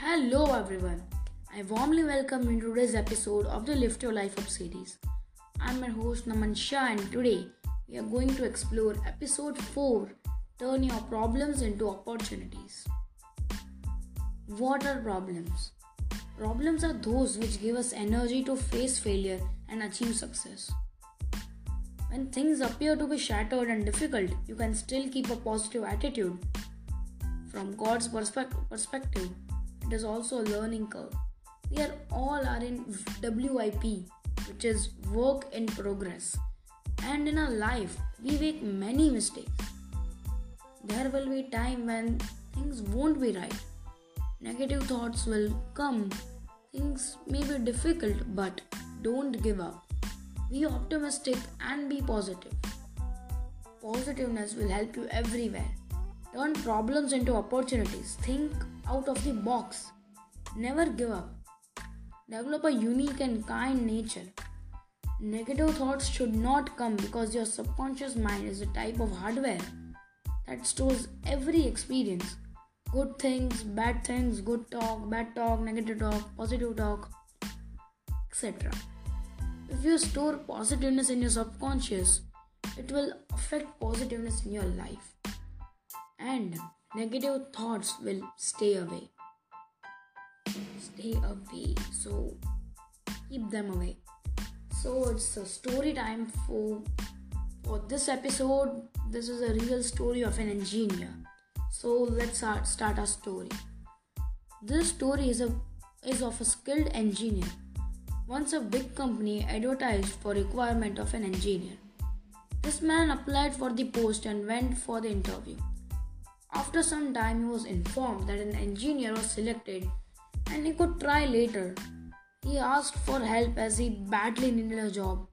Hello everyone. I warmly welcome you to today's episode of the Lift Your Life Up series. I'm your host Naman Shah and today we are going to explore episode 4 Turn Your Problems into Opportunities. What are problems? Problems are those which give us energy to face failure and achieve success. When things appear to be shattered and difficult, you can still keep a positive attitude. From God's perspective, it is also a learning curve. We are all are in WIP, which is work in progress. And in our life, we make many mistakes. There will be time when things won't be right. Negative thoughts will come. Things may be difficult, but don't give up be optimistic and be positive. Positiveness will help you everywhere. Turn problems into opportunities. Think out of the box. Never give up. Develop a unique and kind nature. Negative thoughts should not come because your subconscious mind is a type of hardware that stores every experience good things, bad things, good talk, bad talk, negative talk, positive talk, etc. If you store positiveness in your subconscious, it will affect positiveness in your life. And negative thoughts will stay away. Stay away. So keep them away. So it's a story time for for this episode. This is a real story of an engineer. So let's start, our story. This story is a is of a skilled engineer once a big company advertised for requirement of an engineer. This man applied for the post and went for the interview. After some time, he was informed that an engineer was selected and he could try later. He asked for help as he badly needed a job.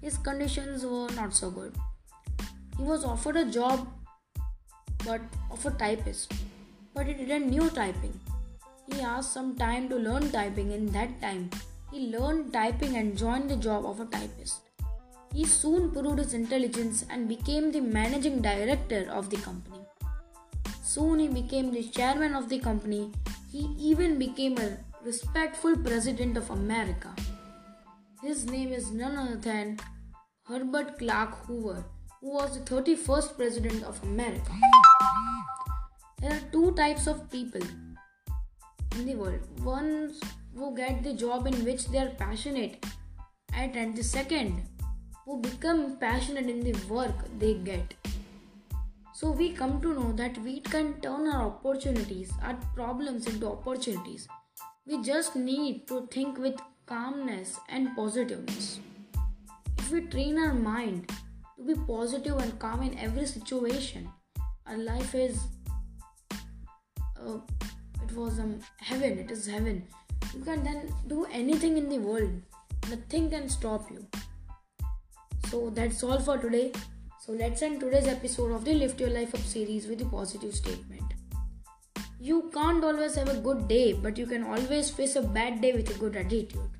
His conditions were not so good. He was offered a job but of a typist, but he didn't know typing. He asked some time to learn typing in that time he learned typing and joined the job of a typist. He soon proved his intelligence and became the managing director of the company. Soon he became the chairman of the company. He even became a respectful president of America. His name is none other than Herbert Clark Hoover, who was the 31st president of America. There are two types of people in the world. ones who get the job in which they are passionate at and the second who become passionate in the work they get so we come to know that we can turn our opportunities our problems into opportunities. We just need to think with calmness and positiveness. If we train our mind to be positive and calm in every situation our life is uh, it was um, heaven it is heaven. You can then do anything in the world. Nothing can stop you. So that's all for today so let's end today's episode of the lift your life up series with a positive statement. You can't always have a good day but you can always face a bad day with a good attitude.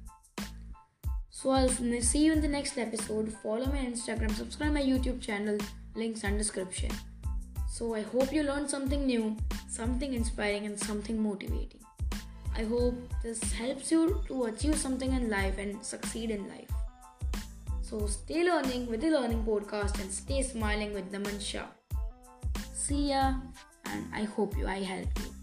So i'll see you in the next episode. Follow my instagram. Subscribe my youtube channel. Links and description. So i hope you learned something new something inspiring and something motivating. I hope this helps you to achieve something in life and succeed in life. So stay learning with the Learning Podcast and stay smiling with Naman Shah. See ya, and I hope you I help you.